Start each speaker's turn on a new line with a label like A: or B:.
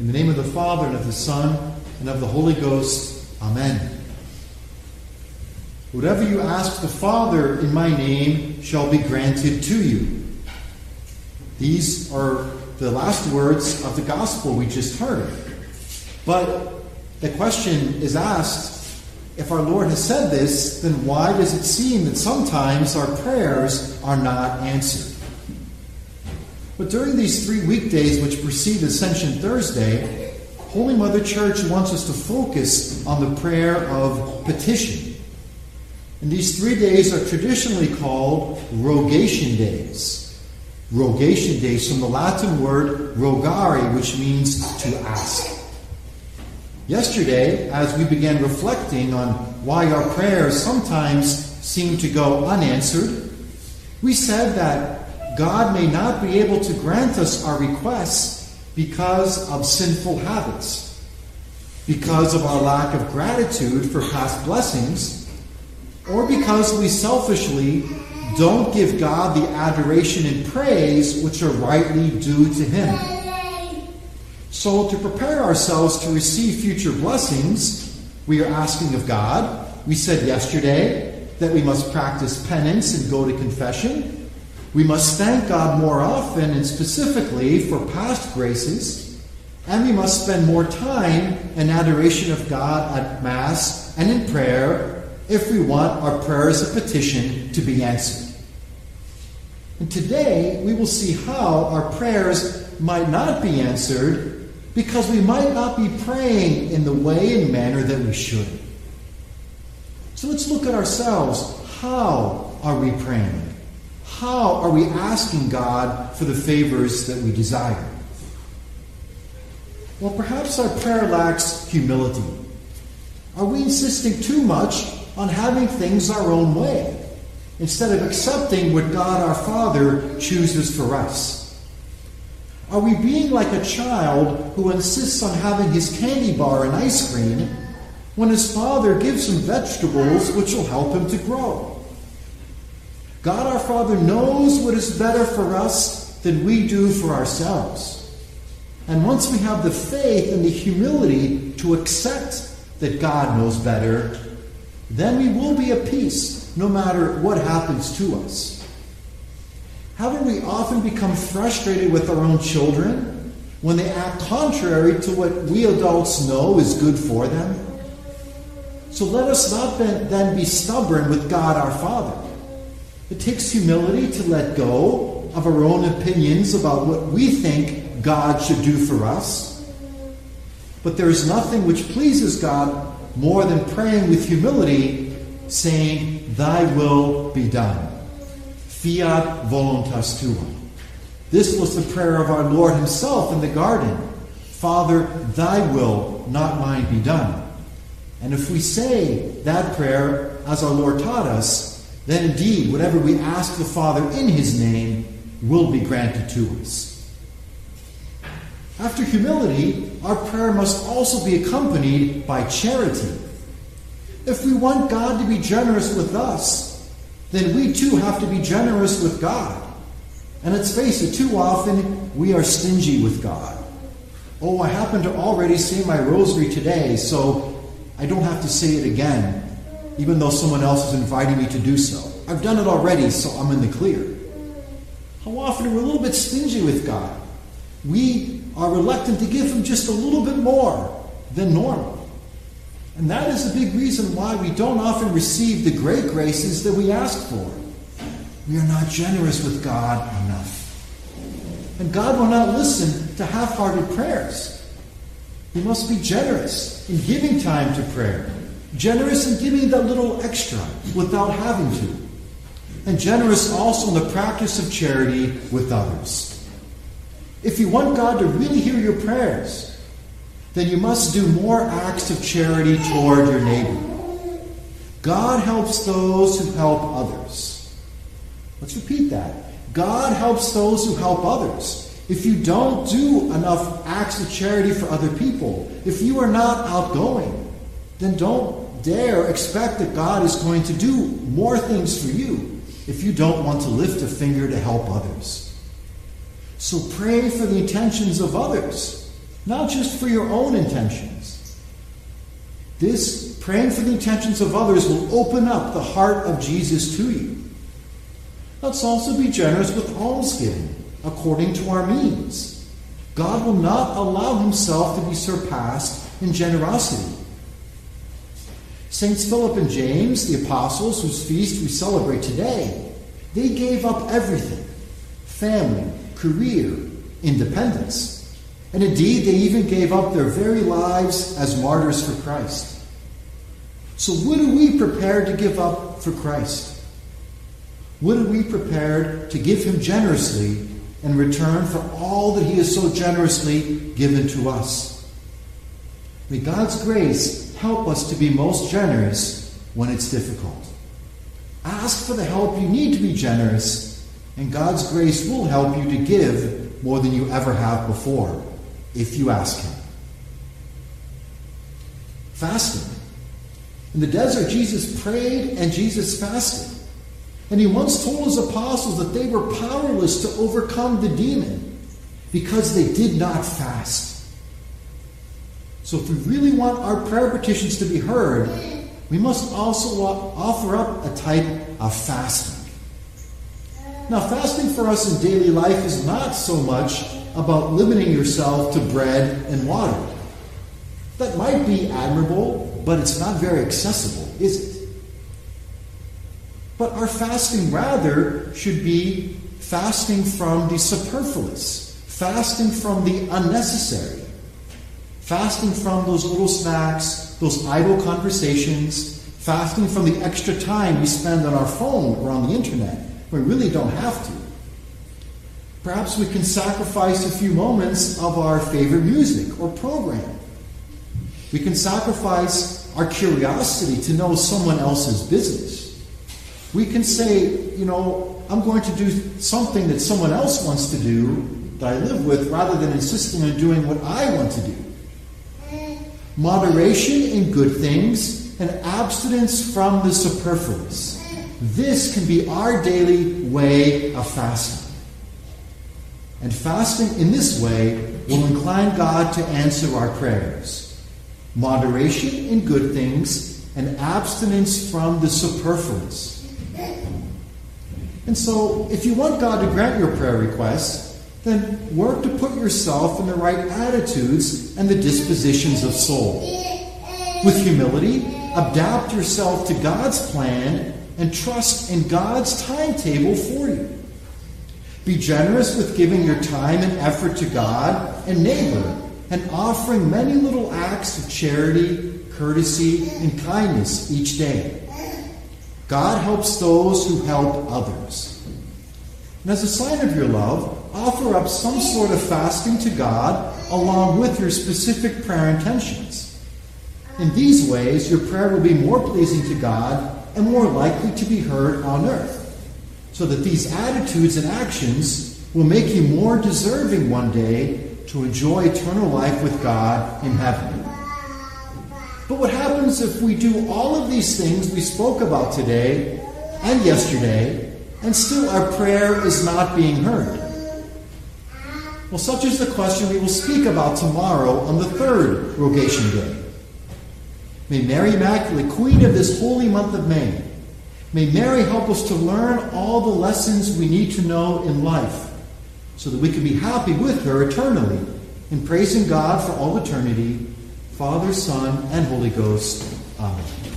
A: In the name of the Father, and of the Son, and of the Holy Ghost. Amen. Whatever you ask the Father in my name shall be granted to you. These are the last words of the gospel we just heard. But the question is asked if our Lord has said this, then why does it seem that sometimes our prayers are not answered? But during these three weekdays which precede Ascension Thursday, Holy Mother Church wants us to focus on the prayer of petition. And these three days are traditionally called rogation days. Rogation days from the Latin word rogare, which means to ask. Yesterday, as we began reflecting on why our prayers sometimes seem to go unanswered, we said that God may not be able to grant us our requests because of sinful habits, because of our lack of gratitude for past blessings, or because we selfishly don't give God the adoration and praise which are rightly due to Him. So, to prepare ourselves to receive future blessings, we are asking of God. We said yesterday that we must practice penance and go to confession. We must thank God more often and specifically for past graces. And we must spend more time in adoration of God at Mass and in prayer if we want our prayers of petition to be answered. And today we will see how our prayers might not be answered because we might not be praying in the way and manner that we should. So let's look at ourselves. How are we praying? How are we asking God for the favors that we desire? Well, perhaps our prayer lacks humility. Are we insisting too much on having things our own way instead of accepting what God our Father chooses for us? Are we being like a child who insists on having his candy bar and ice cream when his father gives him vegetables which will help him to grow? God our Father knows what is better for us than we do for ourselves. And once we have the faith and the humility to accept that God knows better, then we will be at peace no matter what happens to us. Haven't we often become frustrated with our own children when they act contrary to what we adults know is good for them? So let us not then be stubborn with God our Father. It takes humility to let go of our own opinions about what we think God should do for us. But there is nothing which pleases God more than praying with humility, saying, Thy will be done. Fiat voluntas tua. This was the prayer of our Lord Himself in the garden Father, thy will, not mine, be done. And if we say that prayer as our Lord taught us, then indeed whatever we ask the Father in His name will be granted to us. After humility, our prayer must also be accompanied by charity. If we want God to be generous with us, then we too have to be generous with God. And let's face it, too often we are stingy with God. Oh, I happen to already say my rosary today, so I don't have to say it again, even though someone else is inviting me to do so. I've done it already, so I'm in the clear. How often we're a little bit stingy with God. We are reluctant to give Him just a little bit more than normal. And that is a big reason why we don't often receive the great graces that we ask for. We are not generous with God enough. And God will not listen to half hearted prayers. We must be generous in giving time to prayer, generous in giving that little extra without having to, and generous also in the practice of charity with others. If you want God to really hear your prayers, then you must do more acts of charity toward your neighbor. God helps those who help others. Let's repeat that. God helps those who help others. If you don't do enough acts of charity for other people, if you are not outgoing, then don't dare expect that God is going to do more things for you if you don't want to lift a finger to help others. So pray for the intentions of others not just for your own intentions. This praying for the intentions of others will open up the heart of Jesus to you. Let's also be generous with almsgiving according to our means. God will not allow himself to be surpassed in generosity. Saints Philip and James, the apostles whose feast we celebrate today, they gave up everything family, career, independence. And indeed, they even gave up their very lives as martyrs for Christ. So, what are we prepared to give up for Christ? What are we prepared to give Him generously in return for all that He has so generously given to us? May God's grace help us to be most generous when it's difficult. Ask for the help you need to be generous, and God's grace will help you to give more than you ever have before, if you ask Him. Fasting. In the desert, Jesus prayed and Jesus fasted. And he once told his apostles that they were powerless to overcome the demon because they did not fast. So, if we really want our prayer petitions to be heard, we must also offer up a type of fasting. Now, fasting for us in daily life is not so much about limiting yourself to bread and water. That might be admirable, but it's not very accessible, is it? But our fasting rather should be fasting from the superfluous, fasting from the unnecessary, fasting from those little snacks, those idle conversations, fasting from the extra time we spend on our phone or on the internet. We really don't have to. Perhaps we can sacrifice a few moments of our favorite music or program. We can sacrifice our curiosity to know someone else's business. We can say, you know, I'm going to do something that someone else wants to do that I live with rather than insisting on doing what I want to do. Moderation in good things and abstinence from the superfluous. This can be our daily way of fasting. And fasting in this way will incline God to answer our prayers. Moderation in good things and abstinence from the superfluous. And so, if you want God to grant your prayer requests, then work to put yourself in the right attitudes and the dispositions of soul. With humility, adapt yourself to God's plan and trust in God's timetable for you. Be generous with giving your time and effort to God and neighbor and offering many little acts of charity, courtesy, and kindness each day. God helps those who help others. And as a sign of your love, offer up some sort of fasting to God along with your specific prayer intentions. In these ways, your prayer will be more pleasing to God and more likely to be heard on earth, so that these attitudes and actions will make you more deserving one day to enjoy eternal life with God in heaven. But what happens if we do all of these things we spoke about today and yesterday, and still our prayer is not being heard? Well, such is the question we will speak about tomorrow on the third Rogation Day. May Mary Immaculate, Queen of this holy month of May, may Mary help us to learn all the lessons we need to know in life so that we can be happy with her eternally in praising God for all eternity Father, Son, and Holy Ghost. Amen.